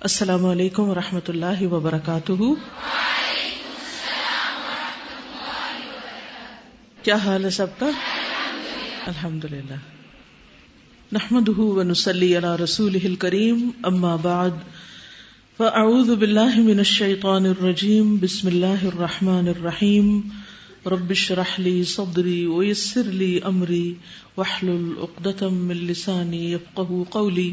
السلام علیکم و رحمۃ اللہ وبرکاتہ۔ کیا حال ہے سب کا؟ الحمد للہ نحمد ونسلی علی رسول کریم اما بعد۔ فاعوذ باللہ من الشیطان الرجیم، بسم اللہ الرحمن الرحیم۔ رب اشرح لي صدری ويسر لي امری، واحلل عقدة من لسانی يفقهوا قولی۔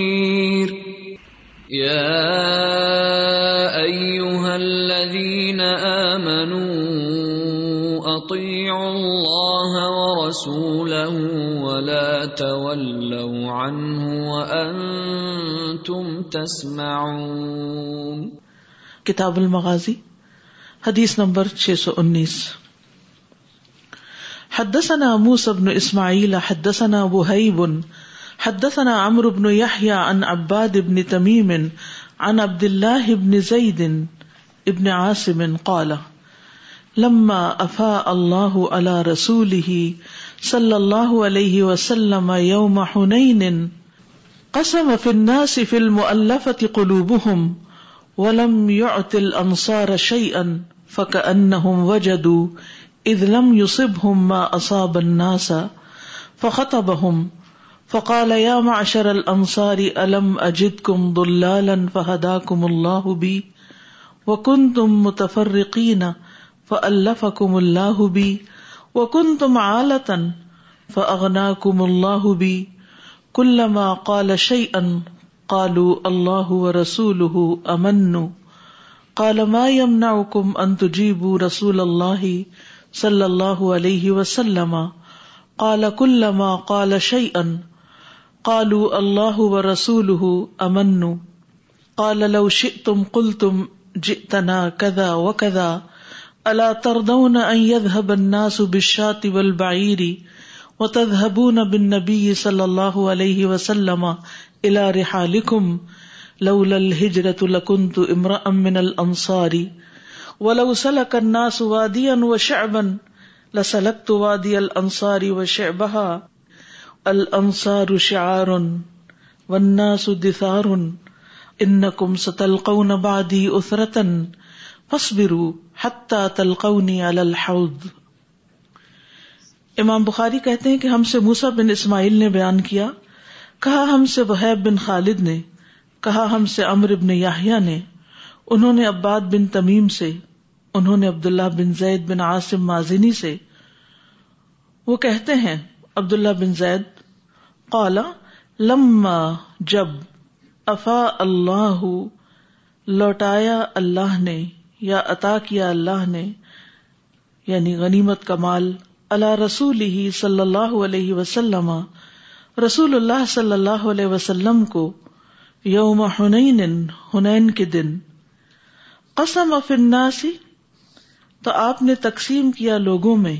الذين آمنوا أطيعوا الله ورسوله ولا تولوا عنه وأنتم تسمعون. کتاب المغازی، حدیث نمبر 619 حدثنا موسى بن اسماعيل حدثنا وهيب حدثنا عمرو بن يحيى عن عباد بن تميم عن عبد الله بن زيد ابن عاصم قال، لما افاء الله على رسوله صلى الله عليه وسلم يوم حنين قسم في الناس في المؤلفة قلوبهم ولم يعط الأنصار شيئا فكأنهم وجدوا إذ لم يصبهم ما أصاب الناس فخطبهم فقال يا معشر الانصار الم اجدكم ضلالا فهداكم الله بي؟ وكنتم متفرقين فالفكم الله بي. وكنتم عالة فاغناكم الله بي. كلما قال شيئا قالوا الله ورسوله امنوا قال ما يمنعكم ان تجيبوا رسول الله صلى الله عليه وسلم؟ قال كلما قال شيئا قالوا الله ورسوله امنوا قال لو شئتم قلتم جئتنا كذا وكذا الا ترضون ان يذهب الناس بالشاة والبعير وتذهبون بالنبي صلى الله عليه وسلم الى رحالكم لولا الهجرة لكنت امرأ من الانصار. ولو سلك الناس واديا وشعبا لسلكت وادي الانصار وشعبها الانصار شعار والناس دثار. انکم ستلقون بعدی اثرتا فاصبروا حتى تلقونی علی الحوض. امام بخاری کہتے ہیں کہ ہم سے موسا بن اسماعیل نے بیان کیا، کہا ہم سے وحیب بن خالد نے، کہا ہم سے امر بن یاہیا نے، انہوں نے عباد بن تمیم سے، انہوں نے عبداللہ بن زید بن عاصم مازنی سے۔ وہ کہتے ہیں عبداللہ بن زید قالا لما جب افا اللہ، لوٹایا اللہ نے یا عطا کیا اللہ نے یعنی غنیمت کمال اللہ رسول ہی صلی اللہ علیہ وسلم، رسول اللہ صلی اللہ علیہ وسلم کو یوم حنین حنین کے دن، قسم افناسی تو آپ نے تقسیم کیا لوگوں میں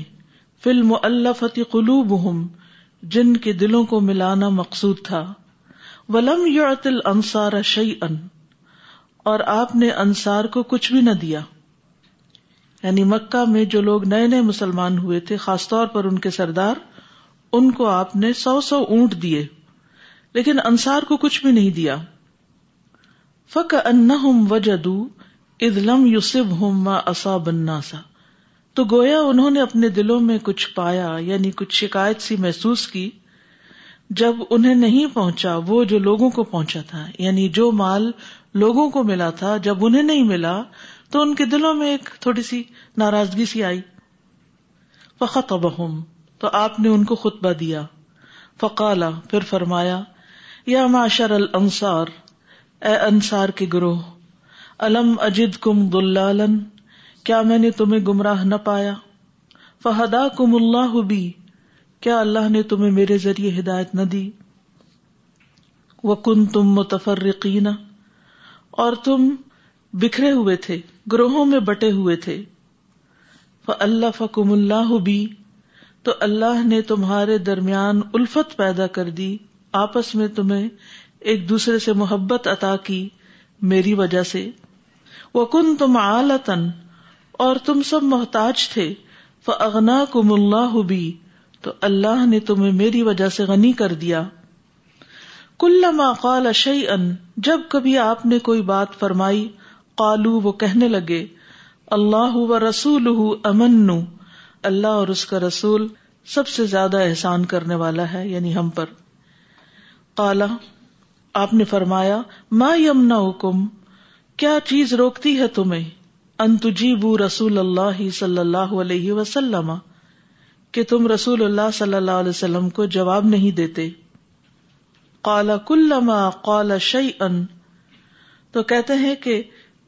فلم الفتی قلوب جن کے دلوں کو ملانا مقصود تھا۔ ولم یعطل انصار شعی ان اور آپ نے انصار کو کچھ بھی نہ دیا۔ یعنی مکہ میں جو لوگ نئے نئے مسلمان ہوئے تھے، خاص طور پر ان کے سردار، ان کو آپ نے سو سو اونٹ دیے۔ لیکن انصار کو کچھ بھی نہیں دیا۔ فک ان وجدو ادلم یوسب ہوں اصاب الناسا تو گویا انہوں نے اپنے دلوں میں کچھ پایا یعنی کچھ شکایت سی محسوس کی، جب انہیں نہیں پہنچا، وہ جو لوگوں کو پہنچا تھا یعنی جو مال لوگوں کو ملا تھا، جب انہیں نہیں ملا، تو ان کے دلوں میں ایک تھوڑی سی ناراضگی سی آئی۔ فخت ابہم تو آپ نے ان کو خطبہ دیا۔ فقالا پھر فرمایا، یا معاشر الانصار، اے انصار کے گروہ، الم اجد کم دلالن کیا میں نے تمہیں گمراہ نہ پایا؟ فہدا کم اللہ بھی کیا اللہ نے تمہیں میرے ذریعے ہدایت نہ دی؟ وہ کن تم متفرقین اور تم بکھرے ہوئے تھے، گروہوں میں بٹے ہوئے تھے۔ اللہ فکم اللہ بھی تو اللہ نے تمہارے درمیان الفت پیدا کر دی، آپس میں تمہیں ایک دوسرے سے محبت عطا کی، میری وجہ سے۔ وہ کن تم آلتن اور تم سب محتاج تھے۔ فغنا کم اللہ بھی تو اللہ نے تمہیں میری وجہ سے غنی کر دیا۔ کل قال اشئی ان جب کبھی آپ نے کوئی بات فرمائی قالو وہ کہنے لگے، اللہ و رسول امن، اللہ اور اس کا رسول سب سے زیادہ احسان کرنے والا ہے یعنی ہم پر۔ کالا آپ نے فرمایا، ما یمنا حکم کیا چیز روکتی ہے تمہیں؟ انتجیبو رسول اللہ صلی اللہ علیہ وسلم کہ تم رسول اللہ صلی اللہ علیہ وسلم کو جواب نہیں دیتے۔ کالا کلما قال شعی ان تو کہتے ہیں کہ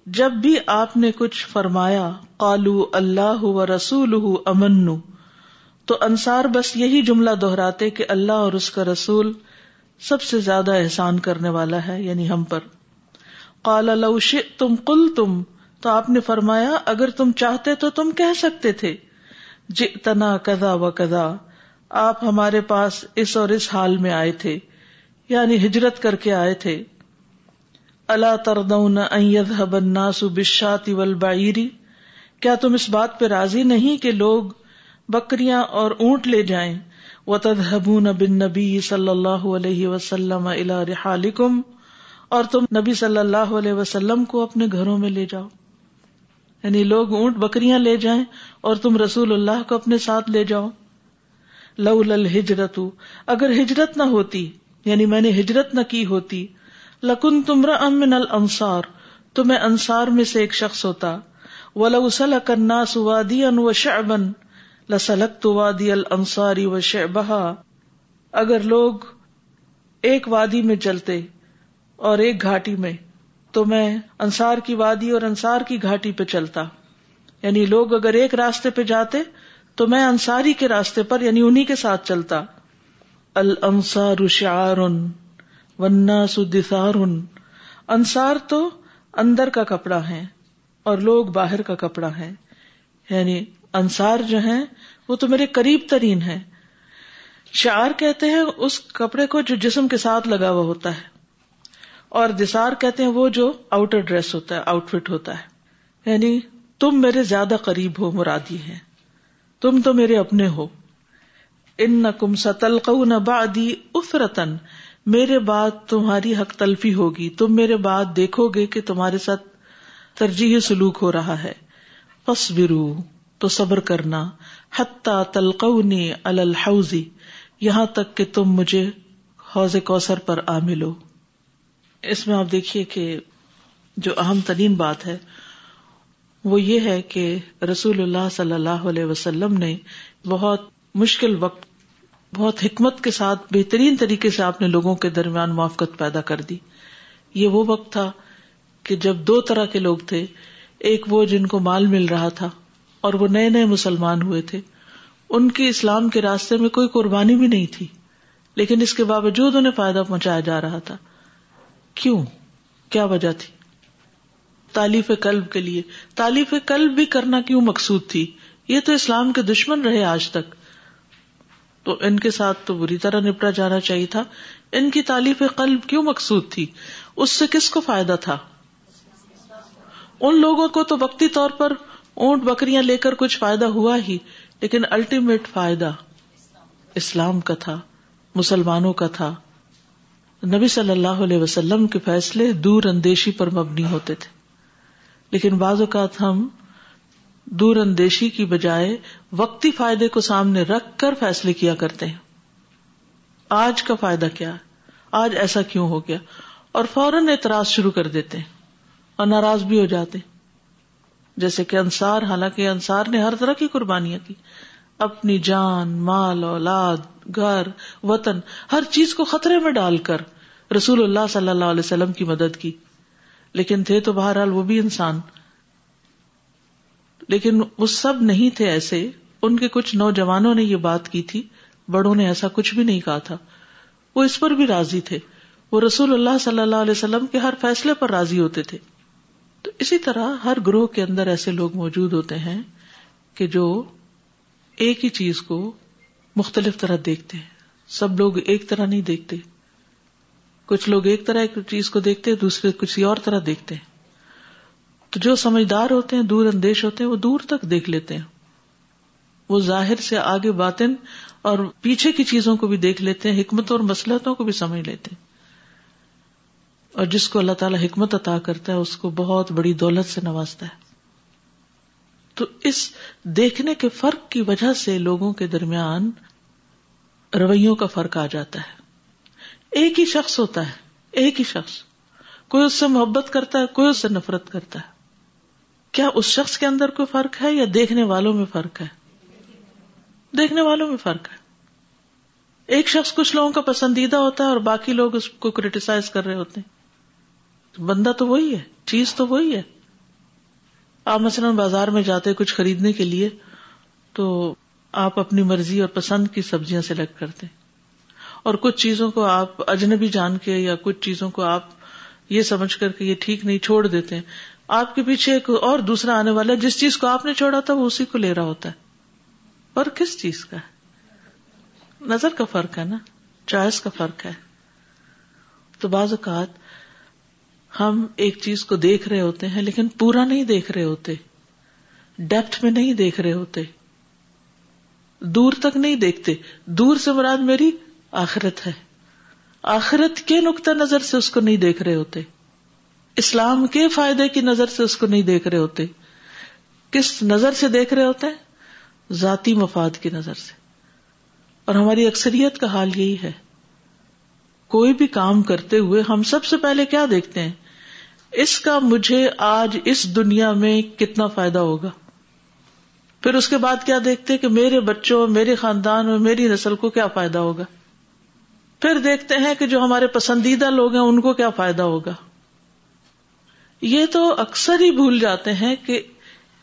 جب بھی آپ نے کچھ فرمایا، قالو اللہ و رسول امن تو انصار بس یہی جملہ دہراتے کہ اللہ اور اس کا رسول سب سے زیادہ احسان کرنے والا ہے یعنی ہم پر۔ قال لو تم کل تم تو آپ نے فرمایا، اگر تم چاہتے تو تم کہہ سکتے تھے جتنا کدا و کدا آپ ہمارے پاس اس اور اس حال میں آئے تھے یعنی ہجرت کر کے آئے تھے۔ اللہ تردون ایدھب الناس بالشاة والبعیری کیا تم اس بات پہ راضی نہیں کہ لوگ بکریاں اور اونٹ لے جائیں؟ وتذهبون بالنبی صلی اللہ علیہ وسلم الى رحالکم، اور تم نبی صلی اللہ علیہ وسلم کو اپنے گھروں میں لے جاؤ۔ یعنی لوگ اونٹ بکریاں لے جائیں اور تم رسول اللہ کو اپنے ساتھ لے جاؤ۔ لول الہجرت اگر ہجرت نہ ہوتی یعنی میں نے ہجرت نہ کی ہوتی لکن تمرا امن الانصار، تو میں انصار میں سے ایک شخص ہوتا۔ ولو سلک الناس وادیا و شعبا، لسلکت وادی الانصاری و شعبها اگر لوگ ایک وادی میں چلتے اور ایک گھاٹی میں تو میں انصار کی وادی اور انصار کی گھاٹی پہ چلتا۔ یعنی لوگ اگر ایک راستے پہ جاتے تو میں انصاری کے راستے پر یعنی انہی کے ساتھ چلتا۔ الانصار شعار والناس دثار۔ انصار تو اندر کا کپڑا ہے اور لوگ باہر کا کپڑا ہے۔ یعنی انصار جو ہیں، وہ تو میرے قریب ترین ہے شعار کہتے ہیں، اس کپڑے کو جو جسم کے ساتھ لگا ہوا ہوتا ہے۔ اور دسار کہتے ہیں وہ جو آؤٹر ڈریس ہوتا ہے آؤٹ فٹ ہوتا ہے۔ یعنی تم میرے زیادہ قریب ہو، مرادی ہے تم تو میرے اپنے ہو۔ ان نہ کم ستلق نہ بادی افرتن میرے بعد تمہاری حق تلفی ہوگی۔ تم میرے بعد دیکھو گے کہ تمہارے ساتھ ترجیح سلوک ہو رہا ہے۔ پس برو تو صبر کرنا۔ حتہ تلقونی الحوزی یہاں تک کہ تم مجھے حوض کوثر پر آ ملو اس میں آپ دیکھیے کہ جو اہم ترین بات ہے، وہ یہ ہے کہ رسول اللہ صلی اللہ علیہ وسلم نے بہت مشکل وقت، بہت حکمت کے ساتھ، بہترین طریقے سے آپ نے لوگوں کے درمیان موافقت پیدا کر دی۔ یہ وہ وقت تھا کہ جب دو طرح کے لوگ تھے، ایک وہ جن کو مال مل رہا تھا اور وہ نئے نئے مسلمان ہوئے تھے۔ ان کی اسلام کے راستے میں کوئی قربانی بھی نہیں تھی، لیکن اس کے باوجود انہیں فائدہ پہنچایا جا رہا تھا۔ کیوں؟ کیا وجہ تھی؟ تعلیف قلب کے لیے۔ تعلیف قلب بھی کرنا کیوں مقصود تھی؟ یہ تو اسلام کے دشمن رہے آج تک۔ تو ان کے ساتھ تو بری طرح نپٹا جانا چاہیے تھا۔ ان کی تعلیف قلب کیوں مقصود تھی؟ اس سے کس کو فائدہ تھا؟ ان لوگوں کو تو وقتی طور پر اونٹ بکریاں لے کر کچھ فائدہ ہوا ہی، لیکن الٹیمیٹ فائدہ اسلام کا تھا، مسلمانوں کا تھا۔ نبی صلی اللہ علیہ وسلم کے فیصلے دور اندیشی پر مبنی ہوتے تھے۔ لیکن بعض اوقات ہم دور اندیشی کی بجائے وقتی فائدے کو سامنے رکھ کر فیصلے کیا کرتے ہیں۔ آج کا فائدہ کیا؟ آج ایسا کیوں ہو گیا؟ اور فوراً اعتراض شروع کر دیتے ہیں اور ناراض بھی ہو جاتے جیسے کہ انصار، حالانکہ انصار نے ہر طرح کی قربانیاں کی۔ اپنی جان، مال، اولاد، گھر، وطن، ہر چیز کو خطرے میں ڈال کر رسول اللہ صلی اللہ علیہ وسلم کی مدد کی۔ لیکن تھے تو بہرحال وہ بھی انسان۔ لیکن وہ سب نہیں تھے ایسے۔ ان کے کچھ نوجوانوں نے یہ بات کی تھی۔ بڑوں نے ایسا کچھ بھی نہیں کہا تھا۔ وہ اس پر بھی راضی تھے۔ وہ رسول اللہ صلی اللہ علیہ وسلم کے ہر فیصلے پر راضی ہوتے تھے۔ تو اسی طرح ہر گروہ کے اندر ایسے لوگ موجود ہوتے ہیں کہ جو ایک ہی چیز کو مختلف طرح دیکھتے ہیں۔ سب لوگ ایک طرح نہیں دیکھتے۔ کچھ لوگ ایک طرح ایک چیز کو دیکھتے دوسرے کسی اور طرح دیکھتے ہیں۔ تو جو سمجھدار ہوتے ہیں، دور اندیش ہوتے ہیں، وہ دور تک دیکھ لیتے ہیں۔ وہ ظاہر سے آگے باطن اور پیچھے کی چیزوں کو بھی دیکھ لیتے ہیں حکمت اور مسلحتوں کو بھی سمجھ لیتے ہیں۔ اور جس کو اللہ تعالی حکمت عطا کرتا ہے، اس کو بہت بڑی دولت سے نوازتا ہے۔ تو اس دیکھنے کے فرق کی وجہ سے لوگوں کے درمیان رویوں کا فرق آ جاتا ہے۔ ایک ہی شخص ہوتا ہے، ایک ہی شخص۔ کوئی اس سے محبت کرتا ہے، کوئی اس سے نفرت کرتا ہے۔ کیا اس شخص کے اندر کوئی فرق ہے یا دیکھنے والوں میں فرق ہے؟ دیکھنے والوں میں فرق ہے۔ ایک شخص کچھ لوگوں کا پسندیدہ ہوتا ہے اور باقی لوگ اس کو کریٹیسائز کر رہے ہوتے ہیں۔ بندہ تو وہی ہے، چیز تو وہی ہے۔ آپ مثلاً بازار میں جاتے کچھ خریدنے کے لیے تو آپ اپنی مرضی اور پسند کی سبزیاں سلیکٹ کرتے ہیں۔ اور کچھ چیزوں کو آپ اجنبی جان کے یا کچھ چیزوں کو آپ یہ سمجھ کر کے یہ ٹھیک نہیں چھوڑ دیتے ہیں۔ آپ کے پیچھے ایک اور دوسرا آنے والا جس چیز کو آپ نے چھوڑا تھا وہ اسی کو لے رہا ہوتا ہے۔ اور کس چیز کا ہے؟ نظر کا فرق ہے نا؟ چوائس کا فرق ہے۔ تو بعض اوقات ہم ایک چیز کو دیکھ رہے ہوتے ہیں لیکن پورا نہیں دیکھ رہے ہوتے۔ ڈیپتھ میں نہیں دیکھ رہے ہوتے۔ دور تک نہیں دیکھتے۔ دور سے مراد میری آخرت ہے۔ آخرت کے نقطۂ نظر سے اس کو نہیں دیکھ رہے ہوتے۔ اسلام کے فائدے کی نظر سے اس کو نہیں دیکھ رہے ہوتے۔ کس نظر سے دیکھ رہے ہوتے؟ ہیں ذاتی مفاد کی نظر سے۔ اور ہماری اکثریت کا حال یہی ہے۔ کوئی بھی کام کرتے ہوئے ہم سب سے پہلے کیا دیکھتے ہیں؟ اس کا مجھے آج اس دنیا میں کتنا فائدہ ہوگا۔ پھر اس کے بعد کیا دیکھتے کہ میرے بچوں، میرے خاندان اور میری نسل کو کیا فائدہ ہوگا؟ پھر دیکھتے ہیں کہ جو ہمارے پسندیدہ لوگ ہیں، ان کو کیا فائدہ ہوگا؟ یہ تو اکثر ہی بھول جاتے ہیں کہ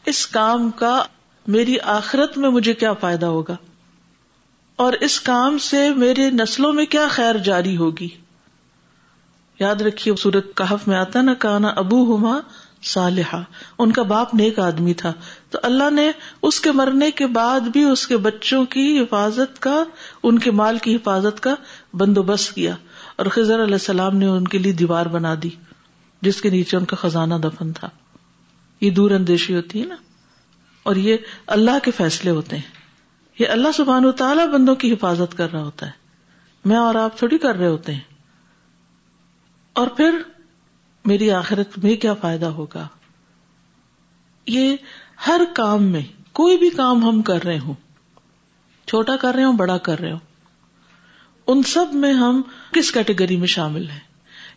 اس کام کا میری آخرت میں مجھے کیا فائدہ ہوگا۔ اور اس کام سے میرے نسلوں میں کیا خیر جاری ہوگی؟ یاد رکھیے، سورت کہف میں آتا نا کانا ابو ہوما صالحہ ان کا باپ نیک آدمی تھا۔ تو اللہ نے اس کے مرنے کے بعد بھی اس کے بچوں کی حفاظت کا، ان کے مال کی حفاظت کا بندوبست کیا اور خزر علیہ السلام نے ان کے لیے دیوار بنا دی جس کے نیچے ان کا خزانہ دفن تھا۔ یہ دور اندیشی ہوتی ہے نا؟ اور یہ اللہ کے فیصلے ہوتے ہیں۔ یہ اللہ سبحان و تعالیٰ بندوں کی حفاظت کر رہا ہوتا ہے۔ میں اور آپ تھوڑی کر رہے ہوتے ہیں۔ اور پھر میری آخرت میں کیا فائدہ ہوگا؟ یہ ہر کام میں کوئی بھی کام ہم کر رہے ہوں، چھوٹا کر رہے ہوں، بڑا کر رہے ہوں ان سب میں ہم کس کیٹیگری میں شامل ہیں؟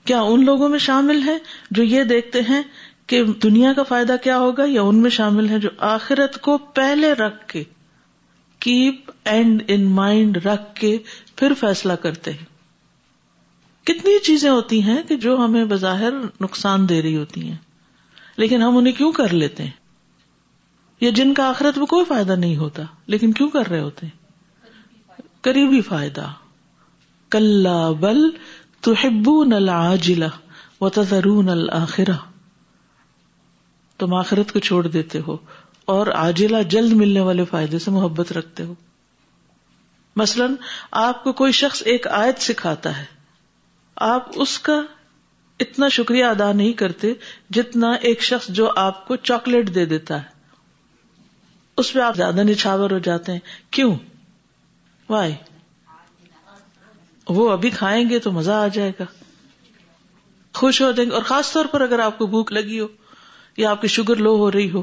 کیا ان لوگوں میں شامل ہیں جو یہ دیکھتے ہیں کہ دنیا کا فائدہ کیا ہوگا یا ان میں شامل ہیں جو آخرت کو پہلے رکھ کے، کیپ اینڈ ان مائنڈ رکھ کے پھر فیصلہ کرتے ہیں؟ کتنی چیزیں ہوتی ہیں کہ جو ہمیں بظاہر نقصان دے رہی ہوتی ہیں، لیکن ہم انہیں کیوں کر لیتے ہیں؟ یا جن کا آخرت میں کوئی فائدہ نہیں ہوتا، لیکن کیوں کر رہے ہوتے ہیں؟ قریبی فائدہ۔ کل بل تو ہبو نل آجلا و تذرون تم آخرت کو چھوڑ دیتے ہو اور آجلا جلد ملنے والے فائدے سے محبت رکھتے ہو۔ مثلاً آپ کو کوئی شخص ایک آیت سکھاتا ہے۔ آپ اس کا اتنا شکریہ ادا نہیں کرتے جتنا ایک شخص جو آپ کو چاکلیٹ دے دیتا ہے۔ اس پہ آپ زیادہ نچھاور ہو جاتے ہیں۔ کیوں؟ وائی وہ ابھی کھائیں گے تو مزہ آ جائے گا۔ خوش ہو جائیں گے۔ اور خاص طور پر اگر آپ کو بھوک لگی ہو یا آپ کی شوگر لو ہو رہی ہو،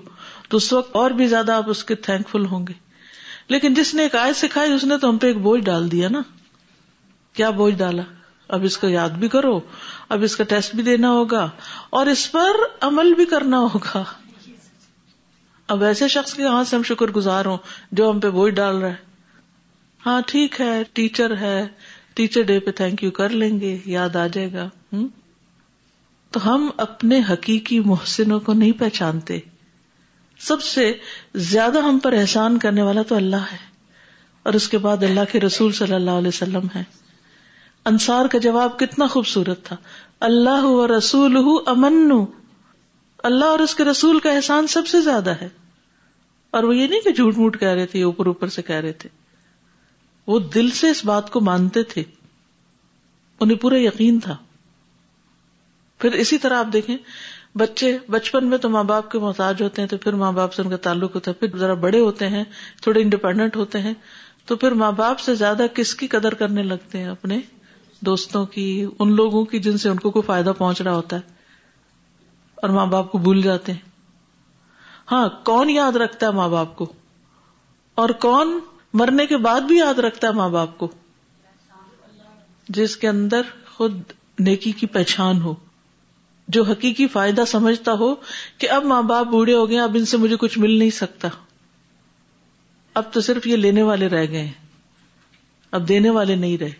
تو اس وقت اور بھی زیادہ آپ اس کے تھینک فل ہوں گے۔ لیکن جس نے ایک آئے سکھائی، اس نے تو ہم پہ ایک بوجھ ڈال دیا نا۔ کیا بوجھ ڈالا؟ اب اس کو یاد بھی کرو۔ اب اس کا ٹیسٹ بھی دینا ہوگا۔ اور اس پر عمل بھی کرنا ہوگا۔ اب ایسے شخص کے ہاں سے ہم شکر گزار ہوں جو ہم پہ بوجھ ڈال رہا ہے۔ ہاں ٹھیک ہے، ٹیچر ہے۔ ٹیچر ڈے پہ تھینک یو کر لیں گے، یاد آ جائے گا ہوں تو ہم اپنے حقیقی محسنوں کو نہیں پہچانتے۔ سب سے زیادہ ہم پر احسان کرنے والا تو اللہ ہے، اور اس کے بعد اللہ کے رسول صلی اللہ علیہ وسلم ہے انصار کا جواب کتنا خوبصورت تھا۔ اللہ و رسول امن۔ اللہ اور اس کے رسول کا احسان سب سے زیادہ ہے۔ اور وہ یہ نہیں کہ جھوٹ موٹ کہہ رہے تھے اوپر اوپر سے کہہ رہے تھے۔ وہ دل سے اس بات کو مانتے تھے۔ انہیں پورا یقین تھا۔ پھر اسی طرح آپ دیکھیں، بچے، بچپن میں تو ماں باپ کے محتاج ہوتے ہیں تو پھر ماں باپ سے ان کا تعلق ہوتا ہے۔ پھر ذرا بڑے ہوتے ہیں، تھوڑے انڈیپینڈنٹ ہوتے ہیں، تو پھر ماں باپ سے زیادہ کس کی قدر کرنے لگتے ہیں اپنے دوستوں کی، ان لوگوں کی جن سے ان کو کوئی فائدہ پہنچ رہا ہوتا ہے اور ماں باپ کو بھول جاتے ہیں۔ ہاں کون یاد رکھتا ہے ماں باپ کو؟ اور کون مرنے کے بعد بھی یاد رکھتا ہے ماں باپ کو۔ جس کے اندر خود نیکی کی پہچان ہو، جو حقیقی فائدہ سمجھتا ہو کہ اب ماں باپ بوڑھے ہو گئے اب ان سے مجھے کچھ مل نہیں سکتا۔ اب تو صرف یہ لینے والے رہ گئے ہیں۔ اب دینے والے نہیں رہے۔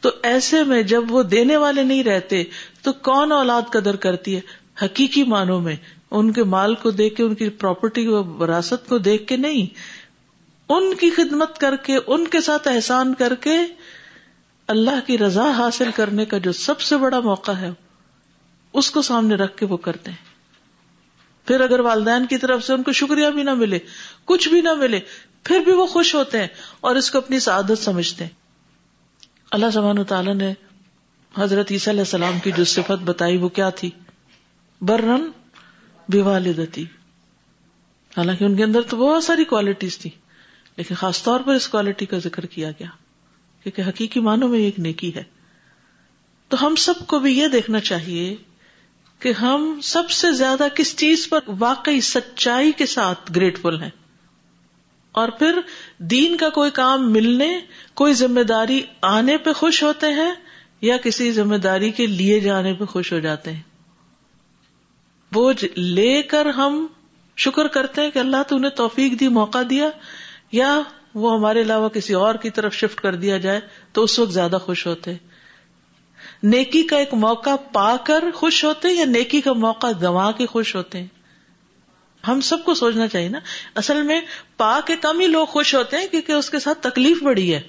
تو ایسے میں جب وہ دینے والے نہیں رہتے، تو کون اولاد قدر کرتی ہے؟ حقیقی معنوں میں، ان کے مال کو دیکھ کے، ان کی پراپرٹی و وراثت کو دیکھ کے نہیں۔ ان کی خدمت کر کے، ان کے ساتھ احسان کر کے اللہ کی رضا حاصل کرنے کا جو سب سے بڑا موقع ہے، اس کو سامنے رکھ کے وہ کرتے ہیں۔ پھر اگر والدین کی طرف سے ان کو شکریہ بھی نہ ملے، کچھ بھی نہ ملے، پھر بھی وہ خوش ہوتے ہیں اور اس کو اپنی سعادت سمجھتے ہیں۔ اللہ سبحانہ تعالیٰ نے حضرت عیسیٰ علیہ السلام کی جو صفت بتائی، وہ کیا تھی؟ برن بے والدتی۔ حالانکہ ان کے اندر تو بہت ساری کوالٹیز تھی لیکن خاص طور پر اس کوالٹی کا ذکر کیا گیا کیونکہ حقیقی معنوں میں ایک نیکی ہے۔ تو ہم سب کو بھی یہ دیکھنا چاہیے کہ ہم سب سے زیادہ کس چیز پر واقعی سچائی کے ساتھ گریٹفل ہیں۔ اور پھر دین کا کوئی کام ملنے، کوئی ذمہ داری آنے پہ خوش ہوتے ہیں یا کسی ذمہ داری کے لیے جانے پہ خوش ہو جاتے ہیں۔ بوجھ لے کر ہم شکر کرتے ہیں کہ اللہ تو انہیں توفیق دی، موقع دیا۔ یا وہ ہمارے علاوہ کسی اور کی طرف شفٹ کر دیا جائے، تو اس وقت زیادہ خوش ہوتے۔ نیکی کا ایک موقع پا کر خوش ہوتے یا نیکی کا موقع گنوا کے خوش ہوتے؟ ہیں ہم سب کو سوچنا چاہیے نا۔ اصل میں پا کے کم ہی لوگ خوش ہوتے ہیں کیونکہ اس کے ساتھ تکلیف بڑی ہے۔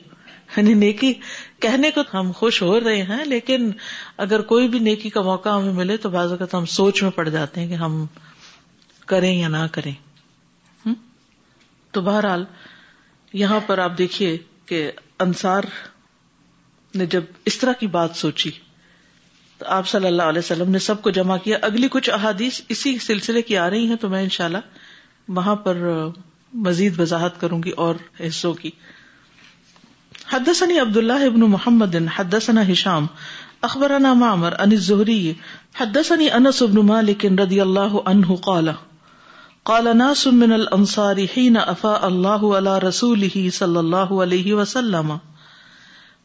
یعنی نیکی کہنے کو ہم خوش ہو رہے ہیں، لیکن اگر کوئی بھی نیکی کا موقع ہمیں ملے تو بعض اوقات ہم سوچ میں پڑ جاتے ہیں کہ ہم کریں یا نہ کریں۔ تو بہرحال یہاں پر آپ دیکھیے کہ انصار نے جب اس طرح کی بات سوچی، تو آپ صلی اللہ علیہ وسلم نے سب کو جمع کیا۔ اگلی کچھ احادیث اسی سلسلے کی آ رہی ہیں تو میں انشاءاللہ وہاں پر مزید وضاحت کروں گی اور حصوں کی۔ حدثني عبد الله بن محمد، حدثنا هشام اخبرنا معمر، عن الزهري حدثني انس بن مالك رضي الله عنه قال۔ قال ناس من الانصار حين افاء الله على رسوله صلى الله عليه وسلم.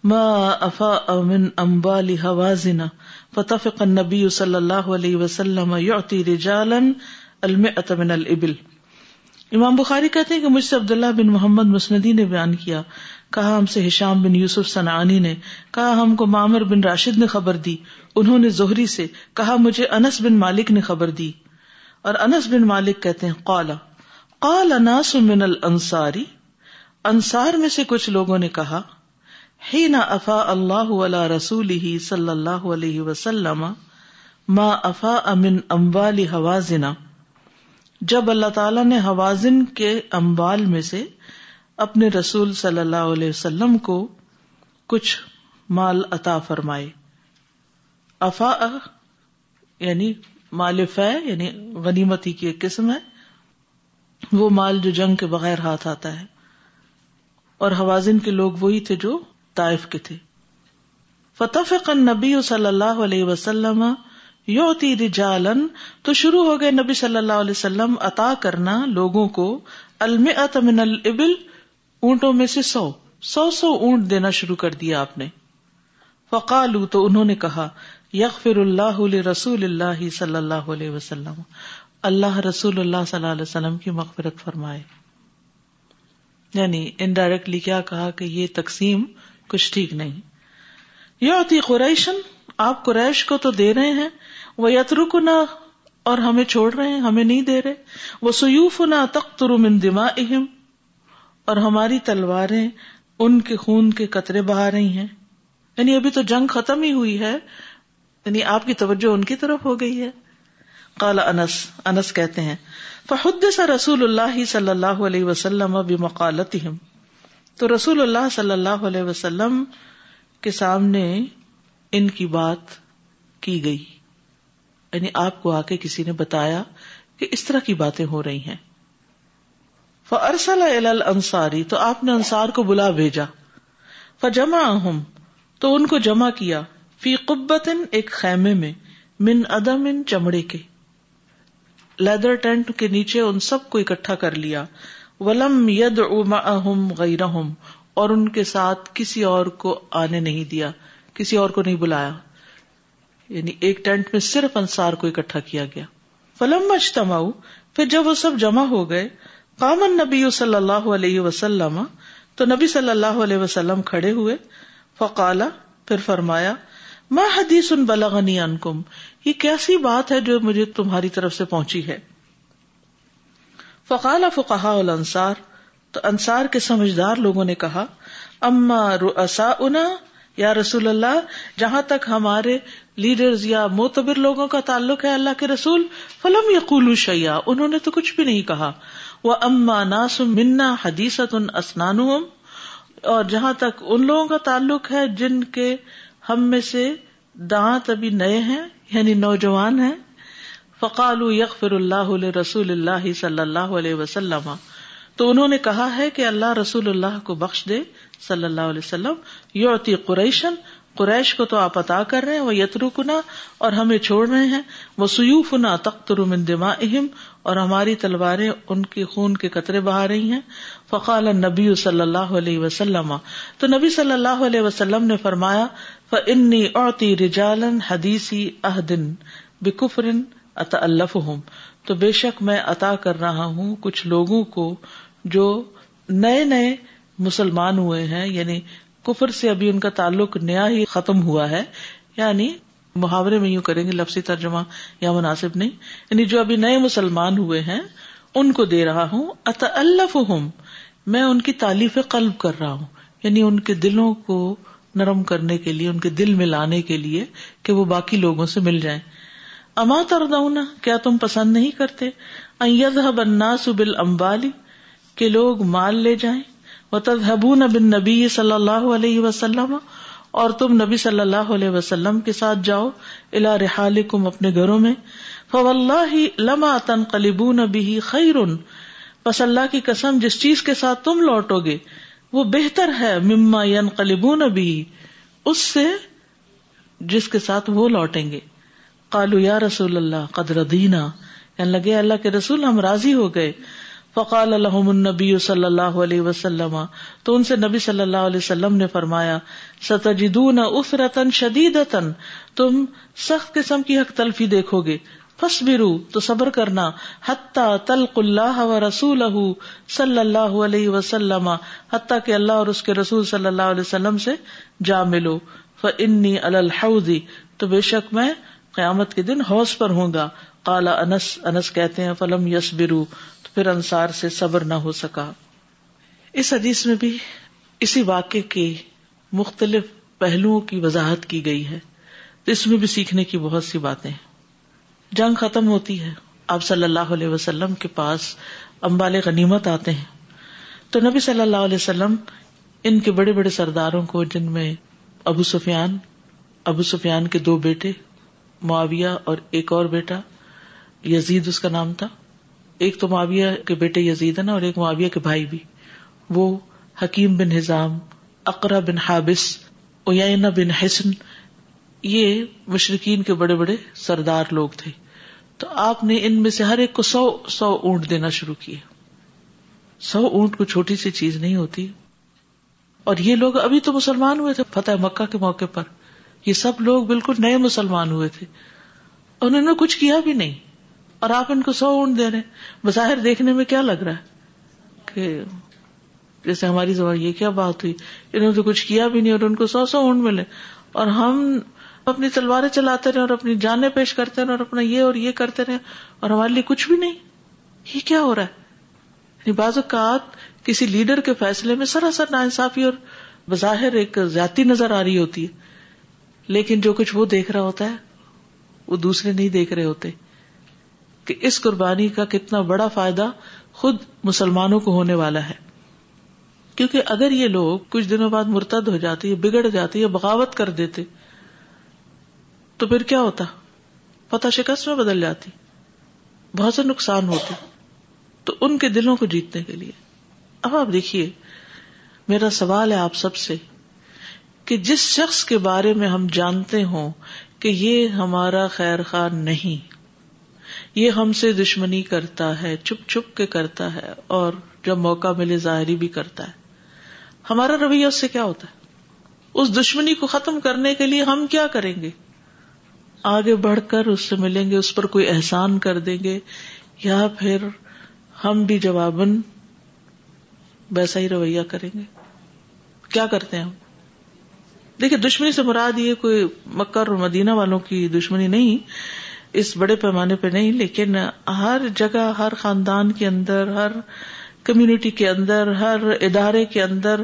ما افاء من اموال هوازن فتفق النبي صلى الله عليه وسلم يعطي رجالا المئة من الابل. امام بخاری کہتے ہیں کہ مجھ سے عبداللہ بن محمد مسندی نے بیان کیا. کہا ہم سے ہشام بن یوسف سنانی نے. کہا ہم کو مامر بن راشد نے خبر دی. انہوں نے زہری سے. کہا مجھے انس بن مالک نے خبر دی. اور انس بن مالک کہتے ہیں قالا قال اناس من الانصاری، انصار میں سے کچھ لوگوں نے کہا ہی نہ افا اللہ علیہ رسول ہی صلی اللہ علیہ وسلم، ما افا امن اموال حوازنا جب اللہ تعالیٰ نے حوازن کے اموال میں سے اپنے رسول صلی اللہ علیہ وسلم کو کچھ مال عطا فرمائے افا یعنی مال فہ یعنی غنیمتی کی ایک قسم ہے۔ وہ مال جو جنگ کے بغیر ہاتھ آتا ہے۔ اور حوازن کے لوگ وہی تھے جو طائف کے تھے۔ فتح نبی صلی اللہ علیہ وسلم یوتی رجالن تو شروع ہو گئے نبی صلی اللہ علیہ وسلم عطا کرنا لوگوں کو۔ المعت من الابل اونٹوں میں سے سو۔ سو سو اونٹ دینا شروع کر دیا آپ نے۔ فقالو تو انہوں نے کہا یغفر اللہ رسول اللہ صلی اللہ علیہ وسلم، اللہ رسول اللہ صلی اللہ علیہ وسلم کی مغفرت فرمائے۔ یعنی انڈائریکٹلی کیا کہا کہ یہ تقسیم کچھ ٹھیک نہیں۔ یوتی قریشن آپ قریش کو تو دے رہے ہیں وہ یترک نہ اور ہمیں چھوڑ رہے ہیں، ہمیں نہیں دے رہے۔ وہ سیوف نہ تختر من دما اور ہماری تلواریں ان کے خون کے قطرے بہا رہی ہیں۔ یعنی ابھی تو جنگ ختم ہی ہوئی ہے یعنی آپ کی توجہ ان کی طرف ہو گئی ہے۔ قال انس انس کہتے ہیں، فحدث رسول اللہ صلی اللہ علیہ وسلم بمقالتهم تو رسول اللہ صلی اللہ علیہ وسلم کے سامنے ان کی بات کی گئی۔ یعنی آپ کو آ کے کسی نے بتایا کہ اس طرح کی باتیں ہو رہی ہیں۔ فرسل انصاری تو آپ نے انصار کو بلا بھیجا۔ فجما ہوں تو ان کو جمع کیا۔ فی قبت ایک خیمے میں، من ادم ان چمڑے کے۔ لیدر ٹینٹ کے نیچے ان سب کو اکٹھا کر لیا۔ ولم ید غیر اور ان کے ساتھ کسی اور کو آنے نہیں دیا، کسی اور کو نہیں بلایا۔ یعنی ایک ٹینٹ میں صرف انصار کو اکٹھا کیا گیا۔ فلم اجتماع پھر جب وہ سب جمع ہو گئے کامن نبی صلی اللہ علیہ وسلم، تو نبی صلی اللہ علیہ وسلم کھڑے ہوئے، فقالا، پھر فرمایا میں حدیث ان بلغنی انکم یہ کیسی بات ہے جو مجھے تمہاری طرف سے پہنچی ہے؟ فقال فقہا الانصار تو انصار کے سمجھدار لوگوں نے کہا، اما رؤسا یا رسول اللہ، جہاں تک ہمارے لیڈرز یا موتبر لوگوں کا تعلق ہے اللہ کے رسول، فلم یقول شیا انہوں نے تو کچھ بھی نہیں کہا۔ وہ اما ناس منا حدیثت ان اسنان اور جہاں تک ان لوگوں کا تعلق ہے جن کے ہم میں سے دانت ابھی نئے ہیں یعنی نوجوان ہیں۔ فقال یغفر اللہ رسول اللہ صلی اللہ علیہ وسلم۔ تو انہوں نے کہا ہے کہ اللہ رسول اللہ کو بخش دے صلی اللہ علیہ وسلم۔ یوتی قریشن قریش کو تو آپ عطا کر رہے ہیں وہ یترو کنا اور ہمیں چھوڑ رہے ہیں۔ وہ سیوف نا تختر من دما اہم اور ہماری تلواریں ان کے خون کے قطرے بہا رہی ہیں۔ فقال نبی صلی اللہ علیہ وسلم تو نبی صلی اللہ علیہ وسلم نے فرمایا فنی اوتی رجالن حدیثی اہدن بکفرن اط الف ہوں تو بے شک میں عطا کر رہا ہوں کچھ لوگوں کو جو نئے نئے مسلمان ہوئے ہیں یعنی کفر سے ابھی ان کا تعلق نیا ہی ختم ہوا ہے۔ یعنی محاورے میں یوں کریں گے، لفظی ترجمہ یا مناسب نہیں۔ یعنی جو ابھی نئے مسلمان ہوئے ہیں، ان کو دے رہا ہوں۔ اط الف ہوں میں ان کی تعلیف قلب کر رہا ہوں یعنی ان کے دلوں کو نرم کرنے کے لیے، ان کے دل میں لانے کے لیے کہ وہ باقی لوگوں سے مل جائیں۔ اما تردونا کیا تم پسند نہیں کرتے؟ الناس بالاموال، کہ لوگ مال لے جائیں۔ تذہبون بن نبی صلی اللہ علیہ وسلم، اور تم نبی صلی اللہ علیہ وسلم کے ساتھ جاؤ الا رحالکم اپنے گھروں میں۔ فواللہ لما تنقلبون به خیر پس اللہ کی قسم، جس چیز کے ساتھ تم لوٹو گے، وہ بہتر ہے، مما ینقلبون به اس سے جس کے ساتھ وہ لوٹیں گے۔ قالو یا رسول اللہ قدر دینا یعنی لگے اللہ کے رسول ہم راضی ہو گئے۔ فقال الحم النبی صلی اللہ علیہ وسلم۔ تو ان سے نبی صلی اللہ علیہ وسلم نے فرمایا، ستجدون اسرتن شدید تم سخت قسم کی حق تلفی دیکھو گے۔ فس برو تو صبر کرنا۔ حتیٰ تلق اللہ و رسول صلی اللہ علیہ وسلم، حتیٰ کہ اللہ اور اس کے رسول صلی اللہ علیہ وسلم سے جا ملو۔ فنی الحوضی تو بے شک میں قیامت کے دن حوض پر ہوں گا۔ کالا انس انس کہتے ہیں، فلم یس برو تو پھر انصار سے صبر نہ ہو سکا۔ اس حدیث میں بھی اسی واقعے کے مختلف پہلوؤں کی وضاحت کی گئی ہے۔ اس میں بھی سیکھنے کی بہت سی باتیں جنگ ختم ہوتی ہے۔ آپ صلی اللہ علیہ وسلم کے پاس امبال غنیمت آتے ہیں۔ تو نبی صلی اللہ علیہ وسلم ان کے بڑے بڑے سرداروں کو، جن میں ابو سفیان ابو سفیان کے دو بیٹے، معاویہ اور ایک اور بیٹا، یزید اس کا نام تھا۔ ایک تو معاویہ کے بیٹے یزید نا اور ایک معاویہ کے بھائی بھی۔ وہ حکیم بن ہزام اقرا بن حابس اوینا بن حسن، یہ مشرقین کے بڑے بڑے سردار لوگ تھے۔ تو آپ نے ان میں سے ہر ایک کو سو سو اونٹ دینا شروع کیے۔ سو اونٹ کو چھوٹی سی چیز نہیں ہوتی۔ اور یہ لوگ ابھی تو مسلمان ہوئے تھے۔ فتح مکہ کے موقع پر یہ سب لوگ بالکل نئے مسلمان ہوئے تھے۔ انہوں نے کچھ کیا بھی نہیں۔ اور آپ ان کو سو اونٹ دے رہے بظاہر دیکھنے میں کیا لگ رہا ہے کہ جیسے ہماری زبان یہ کیا بات ہوئی۔ انہوں نے کچھ کیا بھی نہیں اور ان کو سو سو اونٹ ملے۔ اور ہم اپنی تلواریں چلاتے رہے اور اپنی جانیں پیش کرتے رہے اور اپنا یہ اور یہ کرتے رہے اور ہمارے لیے کچھ بھی نہیں۔ یہ کیا ہو رہا ہے؟ یعنی بعض اوقات کسی لیڈر کے فیصلے میں سراسر نا انصافی اور بظاہر ایک زیادتی نظر آ رہی ہوتی ہے۔ لیکن جو کچھ وہ دیکھ رہا ہوتا ہے، وہ دوسرے نہیں دیکھ رہے ہوتے۔ کہ اس قربانی کا کتنا بڑا فائدہ خود مسلمانوں کو ہونے والا ہے۔ کیونکہ اگر یہ لوگ کچھ دنوں بعد مرتد ہو جاتی ہے بگڑ جاتی ہے بغاوت کر دیتے تو پھر کیا ہوتا؟ پتہ شکست میں بدل جاتی، بہت سے نقصان ہوتے۔ تو ان کے دلوں کو جیتنے کے لیے۔ اب آپ دیکھیے، میرا سوال ہے آپ سب سے کہ جس شخص کے بارے میں ہم جانتے ہوں کہ یہ ہمارا خیر خواہ نہیں، یہ ہم سے دشمنی کرتا ہے، چھپ چھپ کے کرتا ہے، اور جب موقع ملے ظاہری بھی کرتا ہے۔ ہمارا رویہ اس سے کیا ہوتا ہے؟ اس دشمنی کو ختم کرنے کے لیے ہم کیا کریں گے؟ آگے بڑھ کر اس سے ملیں گے، اس پر کوئی احسان کر دیں گے، یا پھر ہم بھی جواباً ویسا ہی رویہ کریں گے۔ کیا کرتے ہیں ہم؟ دیکھیے، دشمنی سے مراد یہ کوئی مکر اور مدینہ والوں کی دشمنی نہیں، اس بڑے پیمانے پہ نہیں، لیکن ہر جگہ، ہر خاندان کے اندر، ہر کمیونٹی کے اندر، ہر ادارے کے اندر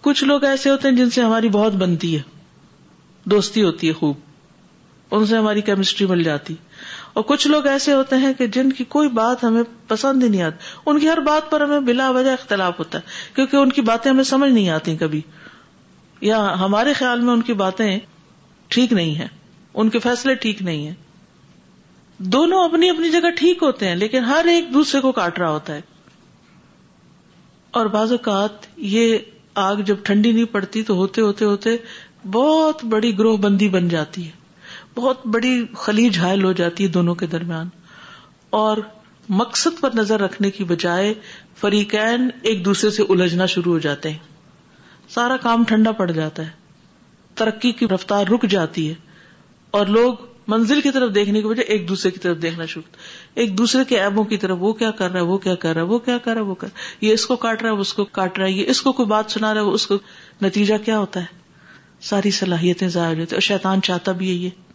کچھ لوگ ایسے ہوتے ہیں جن سے ہماری بہت بنتی ہے، دوستی ہوتی ہے خوب۔ ان سے ہماری کیمسٹری مل جاتی۔ اور کچھ لوگ ایسے ہوتے ہیں کہ جن کی کوئی بات ہمیں پسند ہی نہیں آتی۔ ان کی ہر بات پر ہمیں بلا وجہ اختلاف ہوتا ہے، کیونکہ ان کی باتیں ہمیں سمجھ نہیں آتی کبھی۔ یا ہمارے خیال میں ان کی باتیں ٹھیک نہیں ہے ان کے فیصلے ٹھیک نہیں ہے دونوں اپنی اپنی جگہ ٹھیک ہوتے ہیں، لیکن ہر ایک دوسرے کو کاٹ رہا ہوتا ہے۔ اور بعض اوقات یہ آگ جب ٹھنڈی نہیں پڑتی تو ہوتے ہوتے ہوتے بہت بڑی گروہ بندی بن جاتی ہے۔ بہت بڑی خلی جھائل ہو جاتی ہے دونوں کے درمیان۔ اور مقصد پر نظر رکھنے کی بجائے فریقین ایک دوسرے سے الجھنا شروع ہو جاتے ہیں۔ سارا کام ٹھنڈا پڑ جاتا ہے۔ ترقی کی رفتار رک جاتی ہے۔ اور لوگ منزل کی طرف دیکھنے کی وجہ ایک دوسرے کی طرف دیکھنا شروع ایک دوسرے کے ایبوں کی طرف، وہ کیا کر رہا ہے، وہ کیا کر رہا ہے، وہ کیا کر رہا ہے، وہ کر یہ اس کو کاٹ رہا ہے اس کو کاٹ رہا ہے، یہ اس کو کوئی بات سنا رہا ہے اس کو نتیجہ کیا ہوتا ہے؟ ساری صلاحیتیں ضائع ہوتی اور شیطان چاہتا بھی ہے یہ۔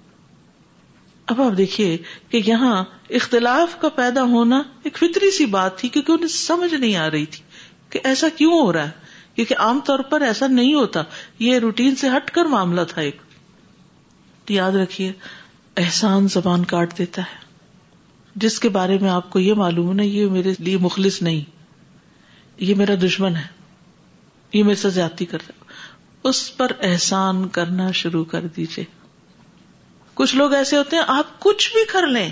اب آپ دیکھیے کہ یہاں اختلاف کا پیدا ہونا ایک فطری سی بات تھی، کیونکہ انہیں سمجھ نہیں آ رہی تھی کہ ایسا کیوں ہو رہا ہے۔ کیونکہ عام طور پر ایسا نہیں ہوتا۔ یہ روٹین سے ہٹ کر معاملہ تھا ایک۔ یاد رکھیے، احسان زبان کاٹ دیتا ہے۔ جس کے بارے میں آپ کو یہ معلوم ہے، یہ میرے لیے مخلص نہیں۔ یہ میرا دشمن ہے۔ یہ میرے سے زیادتی کرتا اس پر احسان کرنا شروع کر دیجیے کچھ لوگ ایسے ہوتے ہیں، آپ کچھ بھی کر لیں،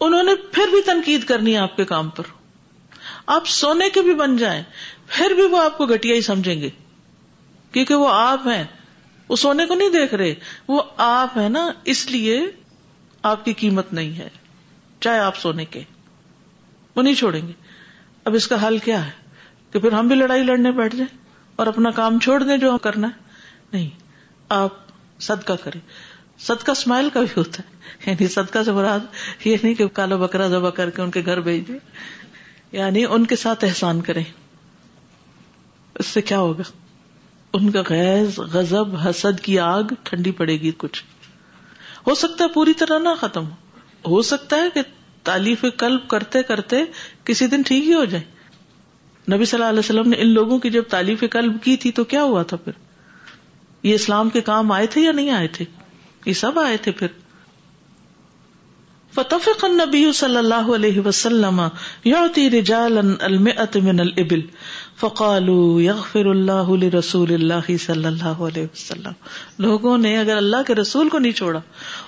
انہوں نے پھر بھی تنقید کرنی ہے آپ کے کام پر۔ آپ سونے کے بھی بن جائیں، پھر بھی وہ آپ کو گٹیا ہی سمجھیں گے۔ کیونکہ وہ آپ ہیں۔ وہ سونے کو نہیں دیکھ رہے، وہ آپ ہے نا، اس لیے آپ کی قیمت نہیں ہے۔ چاہے آپ سونے کے، وہ نہیں چھوڑیں گے۔ اب اس کا حل کیا ہے؟ کہ پھر ہم بھی لڑائی لڑنے بیٹھ جائیں اور اپنا کام چھوڑ دیں جو کرنا ہے۔ نہیں، آپ صدقہ کریں۔ صدقہ اسمائل کا بھی ہوتا ہے۔ یعنی صدقہ سے مراد یہ نہیں کہ کالا بکرا ذبح کر کے ان کے گھر بھیج دیں۔ یعنی ان کے ساتھ احسان کریں۔ اس سے کیا ہوگا؟ ان کا غیظ غزب حسد کی آگ ٹھنڈی پڑے گی کچھ۔ ہو سکتا ہے پوری طرح نہ ختم ہو۔ سکتا ہے کہ تعلیف کلب کرتے کرتے کسی دن ٹھیک ہی ہو جائے نبی صلی اللہ علیہ وسلم نے ان لوگوں کی جب تعلیف کلب کی تھی تو کیا ہوا تھا پھر؟ یہ اسلام کے کام آئے تھے یا نہیں آئے تھے؟ یہ سب آئے تھے پھر۔ فتفق النبی صلی اللہ علیہ وسلم یعطی رجالا المئت من الابل فقالوا یغفر اللہ لرسول اللہ صلی اللہ علیہ وسلم۔ لوگوں نے اگر اللہ کے رسول کو نہیں چھوڑا،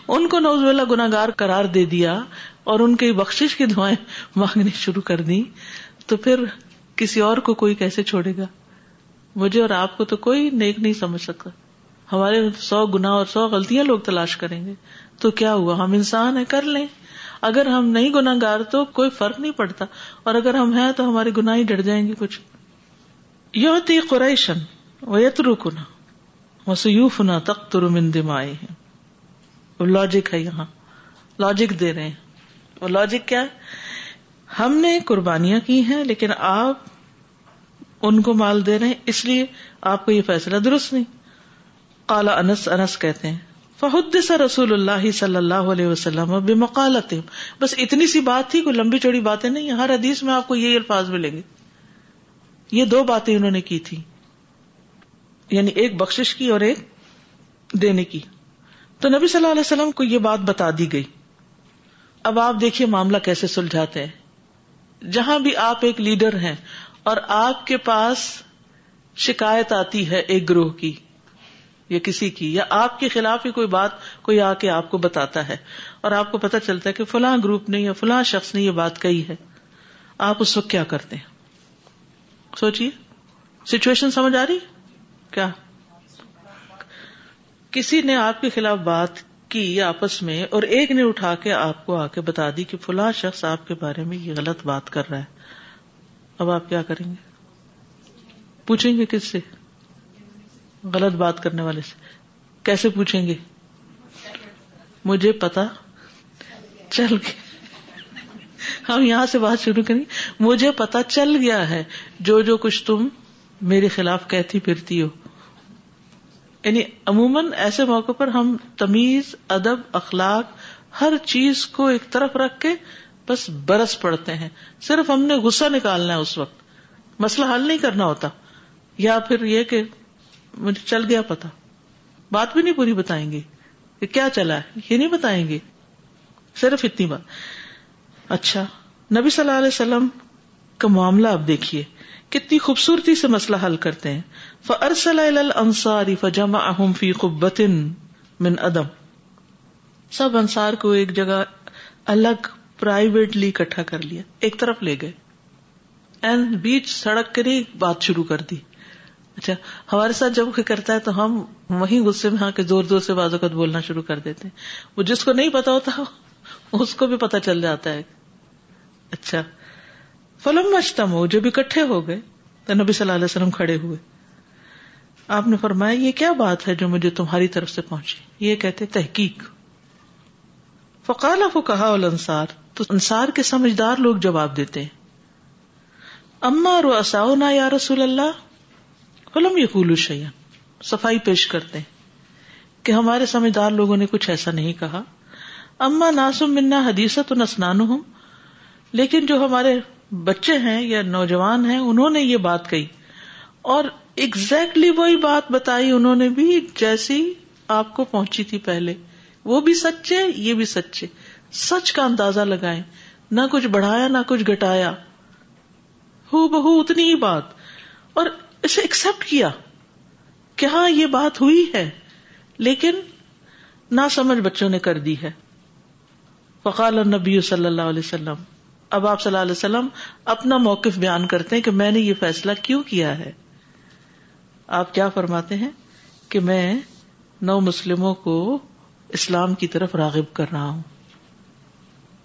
ان کو نوز اللہ گناگار قرار دے دیا اور ان کی بخشش کی دعائیں مانگنی شروع کر دی تو پھر کسی اور کو کوئی کیسے چھوڑے گا؟ مجھے اور آپ کو تو کوئی نیک نہیں سمجھ سکتا۔ ہمارے سو گنا اور سو غلطیاں لوگ تلاش کریں گے۔ تو کیا ہوا؟ ہم انسان ہیں، کر لیں۔ اگر ہم نہیں گناگار تو کوئی فرق نہیں پڑتا۔ اور اگر ہم ہیں تو ہمارے گنا ہی ڈر جائیں گے کچھ۔ یوتی قریشن ویترو کنا وسیوف نہ تخت دمائے ہیں وہ لاجک ہے یہاں۔ لاجک دے رہے ہیں۔ وہ لاجک کیا ہے؟ ہم نے قربانیاں کی ہیں، لیکن آپ ان کو مال دے رہے ہیں، اس لیے آپ کو یہ فیصلہ درست نہیں۔ کالا انس انس کہتے ہیں فہد رسول اللہ صلی اللہ علیہ وسلم بے مقالت بس اتنی سی بات تھی، کوئی لمبی چوڑی باتیں نہیں ہر حدیث میں آپ کو یہی الفاظ ملیں گے۔ یہ دو باتیں انہوں نے کی تھی۔ یعنی ایک بخش کی اور ایک دینے کی۔ تو نبی صلی اللہ علیہ وسلم کو یہ بات بتا دی گئی۔ اب آپ دیکھیے معاملہ کیسے سلجھاتے ہیں۔ جہاں بھی آپ ایک لیڈر ہیں اور آپ کے پاس شکایت آتی ہے ایک گروہ کی یا کسی کی، یا آپ کے خلاف ہی کوئی بات کوئی آ کے آپ کو بتاتا ہے اور آپ کو پتا چلتا ہے کہ فلاں گروپ نے یا فلاں شخص نے یہ بات کہی ہے۔ آپ اس وقت کیا کرتے ہیں؟ سوچیے سچویشن سمجھ آ رہی؟ کیا؟ کسی نے آپ کے خلاف بات کی آپس میں اور ایک نے اٹھا کے آپ کو آ کے بتا دی کہ فلاں شخص آپ کے بارے میں یہ غلط بات کر رہا ہے۔ اب آپ کیا کریں گے؟ پوچھیں گے کس سے؟ غلط بات کرنے والے سے۔ کیسے پوچھیں گے؟ مجھے پتا۔ چل گیا۔ ہم یہاں سے بات شروع کریں مجھے پتا چل گیا ہے۔ جو جو کچھ تم میرے خلاف کہتی پھرتی ہو۔ یعنی عموماً ایسے موقع پر ہم تمیز، ادب، اخلاق، ہر چیز کو ایک طرف رکھ کے بس برس پڑتے ہیں۔ صرف ہم نے غصہ نکالنا ہے اس وقت۔ مسئلہ حل نہیں کرنا ہوتا۔ یا پھر یہ کہ مجھے چل گیا پتا۔ بات بھی نہیں پوری بتائیں گے کہ کیا چلا ہے، یہ نہیں بتائیں گے۔ صرف اتنی بات۔ اچھا نبی صلی اللہ علیہ وسلم کا معاملہ اب دیکھیے۔ کتنی خوبصورتی سے مسئلہ حل کرتے ہیں۔ فرسل انصاری فجما اہم فی قبت من ادم سب انصار کو ایک جگہ الگ پرائیویٹلی اکٹھا کر لیا، ایک طرف لے گئے۔ اینڈ بیچ سڑک کے بات شروع کر دی۔ اچھا ہمارے ساتھ جب کوئی کرتا ہے تو ہم وہیں غصے میں ہاں کے زور زور سے بازوقت بولنا شروع کر دیتے ہیں۔ وہ جس کو نہیں پتا ہوتا، اس کو بھی پتا چل جاتا ہے۔ اچھا۔ فلم مچتم ہو جب اکٹھے ہو گئے، تو نبی صلی اللہ علیہ وسلم کھڑے ہوئے۔ آپ نے فرمایا، یہ کیا بات ہے جو مجھے تمہاری طرف سے پہنچی؟ یہ کہتے تحقیق۔ فقال کو کہا انصار تو انصار کے سمجھدار لوگ جواب دیتے ہیں۔ اما اور اصاؤ یا رسول اللہ؟ فلم یقول شیئن صفائی پیش کرتے ہیں۔ کہ ہمارے سمجھدار لوگوں نے کچھ ایسا نہیں کہا۔ اما ناسم منا حدیثت نسنان ہوں لیکن جو ہمارے بچے ہیں یا نوجوان ہیں، انہوں نے یہ بات کہی۔ اور اگزیکٹلی وہی بات بتائی انہوں نے بھی جیسی آپ کو پہنچی تھی پہلے۔ وہ بھی سچے، یہ بھی سچے۔ سچ کا اندازہ لگائے نہ کچھ بڑھایا، نہ کچھ گٹایا ہو بہو اتنی ہی بات۔ اور اسے ایکسپٹ کیا کہ ہاں یہ بات ہوئی ہے، لیکن نہ سمجھ بچوں نے کر دی ہے۔ فقال نبی صلی اللہ علیہ وسلم، اب آپ صلی اللہ علیہ وسلم اپنا موقف بیان کرتے ہیں کہ میں نے یہ فیصلہ کیوں کیا ہے؟ آپ کیا فرماتے ہیں؟ کہ میں نو مسلموں کو اسلام کی طرف راغب کر رہا ہوں۔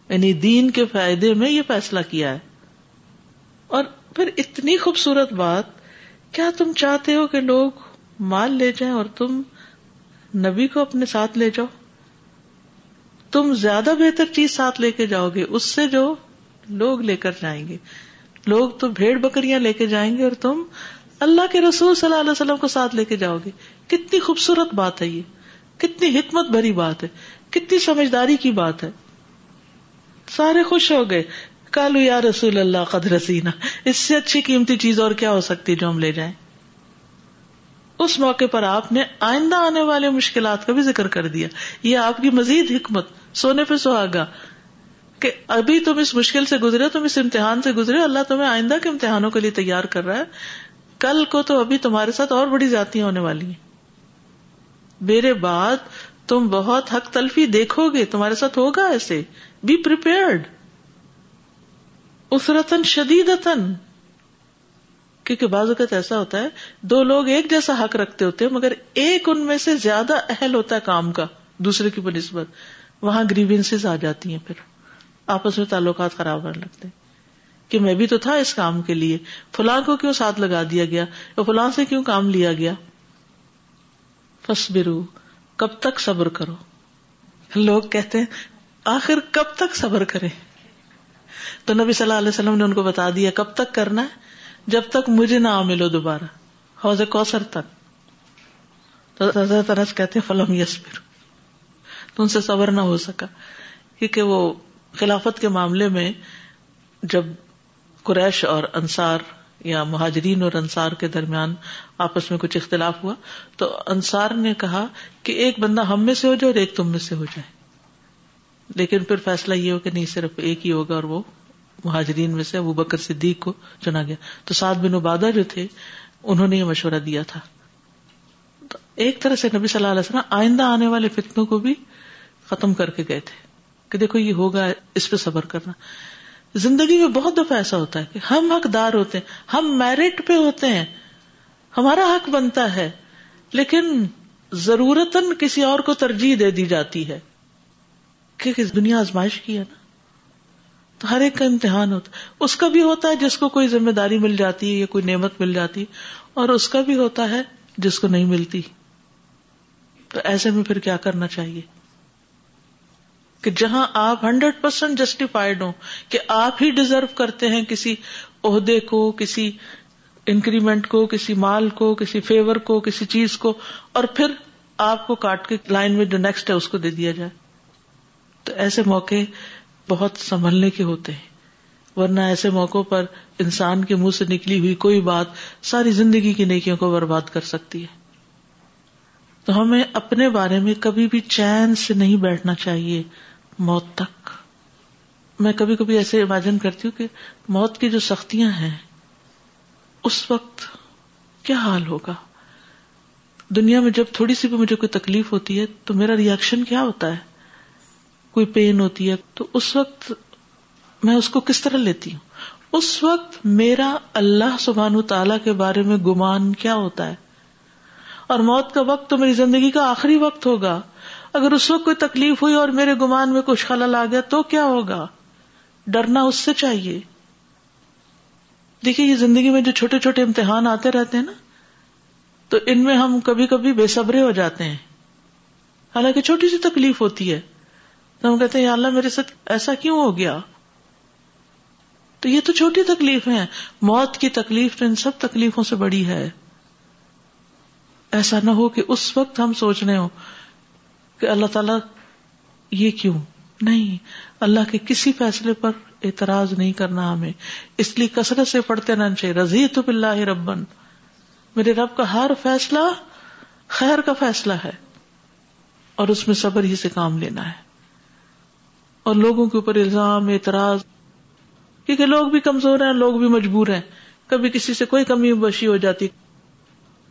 یعنی دین کے فائدے میں یہ فیصلہ کیا ہے۔ اور پھر اتنی خوبصورت بات کیا تم چاہتے ہو کہ لوگ مال لے جائیں اور تم نبی کو اپنے ساتھ لے جاؤ؟ تم زیادہ بہتر چیز ساتھ لے کے جاؤ گے، اس سے جو لوگ لے کر جائیں گے۔ لوگ تو بھیڑ بکریاں لے کے جائیں گے اور تم اللہ کے رسول صلی اللہ علیہ وسلم کو ساتھ لے کے جاؤ گے۔ کتنی خوبصورت بات ہے یہ۔ کتنی حکمت بھری بات ہے۔ کتنی سمجھداری کی بات ہے۔ سارے خوش ہو گئے۔ کالو یا رسول اللہ قد رسینا۔ اس سے اچھی قیمتی چیز اور کیا ہو سکتی جو ہم لے جائیں؟ اس موقع پر آپ نے آئندہ آنے والے مشکلات کا بھی ذکر کر دیا۔ یہ آپ کی مزید حکمت، سونے پہ سہاگا۔ کہ ابھی تم اس مشکل سے گزرے، تم اس امتحان سے گزرے، اللہ تمہیں آئندہ کے امتحانوں کے لیے تیار کر رہا ہے۔ کل کو تو ابھی تمہارے ساتھ اور بڑی جاتیاں ہونے والی ہیں۔ میرے بعد تم بہت حق تلفی دیکھو گے، تمہارے ساتھ ہوگا ایسے۔ بی پریپیئرڈ اسرتن شدید کیونکہ بعض اوقات ایسا ہوتا ہے، دو لوگ ایک جیسا حق رکھتے ہوتے ہیں، مگر ایک ان میں سے زیادہ اہل ہوتا ہے کام کا، دوسرے کی بنسبت۔ وہاں گریوینس آ جاتی ہیں پھر۔ آپس میں تعلقات خراب ہونے لگتے کہ میں بھی تو تھا اس کام کے لیے، فلاں کو کیوں ساتھ لگا دیا گیا؟ فلاں سے کیوں کام لیا گیا؟ فسبرو کب تک صبر کرو۔ لوگ کہتے ہیں، آخر کب تک صبر کرے تو نبی صلی اللہ علیہ وسلم نے ان کو بتا دیا، کب تک کرنا ہے؟ جب تک مجھے نہ ملو دوبارہ۔ حوض کوثر تک۔ تو حضرت کہتے فلم یس پھر تو ان سے صبر نہ ہو سکا۔ کیونکہ وہ خلافت کے معاملے میں جب قریش اور انصار یا مہاجرین اور انصار کے درمیان آپس میں کچھ اختلاف ہوا، تو انصار نے کہا کہ ایک بندہ ہم میں سے ہو جائے اور ایک تم میں سے ہو جائے۔ لیکن پھر فیصلہ یہ ہو کہ نہیں، صرف ایک ہی ہوگا اور وہ مہاجرین میں سے ابو بکر صدیق کو چنا گیا۔ تو سات بن عبادہ جو تھے، انہوں نے یہ مشورہ دیا تھا۔ تو ایک طرح سے نبی صلی اللہ علیہ وسلم آئندہ آنے والے فتنوں کو بھی ختم کر کے گئے تھے کہ دیکھو یہ ہوگا، اس پہ صبر کرنا۔ زندگی میں بہت دفعہ ایسا ہوتا ہے کہ ہم حقدار ہوتے ہیں، ہم میرٹ پہ ہوتے ہیں، ہمارا حق بنتا ہے، لیکن ضرورت کسی اور کو ترجیح دے دی جاتی ہے۔ کیونکہ دنیا آزمائش کی ہے نا؟ تو ہر ایک کا امتحان ہوتا ہے۔ اس کا بھی ہوتا ہے جس کو کوئی ذمہ داری مل جاتی ہے یا کوئی نعمت مل جاتی اور اس کا بھی ہوتا ہے جس کو نہیں ملتی۔ تو ایسے میں پھر کیا کرنا چاہیے؟ کہ جہاں آپ ہنڈریڈ پرسینٹ جسٹیفائڈ ہوں کہ آپ ہی ڈیزرو کرتے ہیں کسی عہدے کو، کسی انکریمنٹ کو، کسی مال کو، کسی فیور کو، کسی چیز کو، اور پھر آپ کو کاٹ کے لائن میں جو نیکسٹ ہے اس کو دے دیا جائے۔ تو ایسے موقع بہت سنبھلنے کے ہوتے ہیں۔ ورنہ ایسے موقع پر انسان کے منہ سے نکلی ہوئی کوئی بات ساری زندگی کی نیکیوں کو برباد کر سکتی ہے۔ تو ہمیں اپنے بارے میں کبھی بھی چین سے نہیں بیٹھنا چاہیے موت تک۔ میں کبھی کبھی ایسے امیجن کرتی ہوں کہ موت کی جو سختیاں ہیں، اس وقت کیا حال ہوگا؟ دنیا میں جب تھوڑی سی بھی مجھے کوئی تکلیف ہوتی ہے تو میرا ریئیکشن کیا ہوتا ہے؟ کوئی پین ہوتی ہے، تو اس وقت میں اس کو کس طرح لیتی ہوں؟ اس وقت میرا اللہ سبحان تعالی کے بارے میں گمان کیا ہوتا ہے؟ اور موت کا وقت تو میری زندگی کا آخری وقت ہوگا۔ اگر اس وقت کوئی تکلیف ہوئی اور میرے گمان میں کچھ خلل آ گیا، تو کیا ہوگا؟ ڈرنا اس سے چاہیے۔ دیکھیے، یہ زندگی میں جو چھوٹے چھوٹے امتحان آتے رہتے ہیں نا، تو ان میں ہم کبھی کبھی بے صبرے ہو جاتے ہیں۔ حالانکہ چھوٹی سی تکلیف ہوتی ہے۔ تو ہم کہتے ہیں اللہ میرے ساتھ ایسا کیوں ہو گیا؟ تو یہ تو چھوٹی تکلیف ہے موت کی تکلیف تو ان سب تکلیفوں سے بڑی ہے۔ ایسا نہ ہو کہ اس وقت ہم سوچ رہے ہو کہ اللہ تعالی یہ کیوں؟ نہیں۔ اللہ کے کسی فیصلے پر اعتراض نہیں کرنا ہمیں۔ اس لیے کثرت سے پڑھتے رہنا چاہیے۔ رضی تو بلّہ ربن۔ میرے رب کا ہر فیصلہ خیر کا فیصلہ ہے اور اس میں صبر ہی سے کام لینا ہے۔ اور لوگوں کے اوپر الزام، اعتراض۔ کیونکہ لوگ بھی کمزور ہیں، لوگ بھی مجبور ہیں۔ کبھی کسی سے کوئی کمی بشی ہو جاتی۔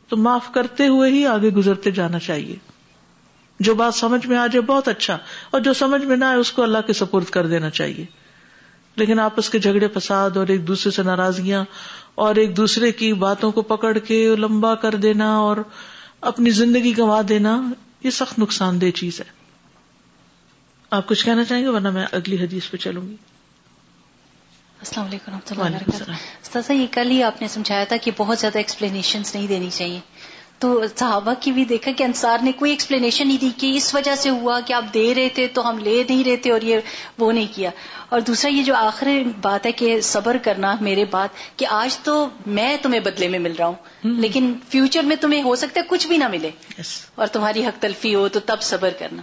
تو معاف کرتے ہوئے ہی آگے گزرتے جانا چاہیے۔ جو بات سمجھ میں آ جائے بہت اچھا اور جو سمجھ میں نہ آئے اس کو اللہ کے سپرد کر دینا چاہیے۔ لیکن آپس کے جھگڑے، فساد اور ایک دوسرے سے ناراضگیاں اور ایک دوسرے کی باتوں کو پکڑ کے لمبا کر دینا اور اپنی زندگی گنوا دینا، یہ سخت نقصان دہ چیز ہے۔ آپ کچھ کہنا چاہیں گے ورنہ میں اگلی حدیث پہ چلوں گی۔ السلام علیکم رحمۃ اللہ وبرکاتہ۔ یہ کل ہی آپ نے سمجھایا تھا کہ بہت زیادہ ایکسپلینیشن نہیں دینی چاہیے۔ تو صحابہ کی بھی دیکھا کہ انصار نے کوئی ایکسپلینیشن نہیں دی کہ اس وجہ سے ہوا کہ آپ دے رہے تھے تو ہم لے نہیں رہے تھے اور یہ وہ نہیں کیا۔ اور دوسرا یہ جو آخری بات ہے کہ صبر کرنا میرے بات کہ آج تو میں تمہیں بدلے میں مل رہا ہوں لیکن فیوچر میں تمہیں ہو سکتا ہے کچھ بھی نہ ملے۔ اور تمہاری حق تلفی ہو تو تب صبر کرنا۔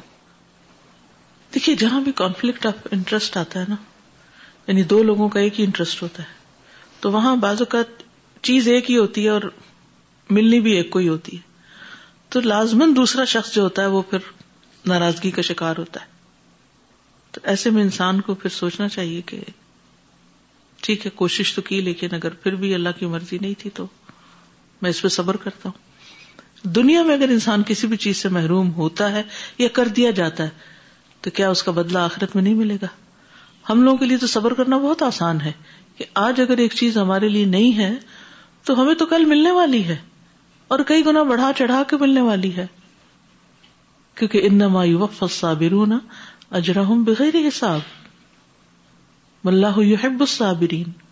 دیکھیے، جہاں بھی کانفلکٹ آف انٹرسٹ آتا ہے نا یعنی دو لوگوں کا ایک ہی انٹرسٹ ہوتا ہے، تو وہاں بعض اوقات چیز ایک ہی ہوتی ہے اور ملنی بھی ایک کو ہی ہوتی ہے۔ تو لازمن دوسرا شخص جو ہوتا ہے، وہ پھر ناراضگی کا شکار ہوتا ہے۔ تو ایسے میں انسان کو پھر سوچنا چاہیے کہ ٹھیک ہے، کوشش تو کی، لیکن اگر پھر بھی اللہ کی مرضی نہیں تھی تو میں اس پہ صبر کرتا ہوں۔ دنیا میں اگر انسان کسی بھی چیز سے محروم ہوتا ہے یا کر دیا جاتا ہے تو کیا اس کا بدلہ آخرت میں نہیں ملے گا؟ ہم لوگوں کے لیے تو صبر کرنا بہت آسان ہے کہ آج اگر ایک چیز ہمارے لیے نہیں ہے تو ہمیں تو کل ملنے والی ہے اور کئی گنا بڑھا چڑھا کے ملنے والی ہے۔ کیونکہ ان مایو وف صابرون اجرا بغیر حساب۔ اللہ الصابرین۔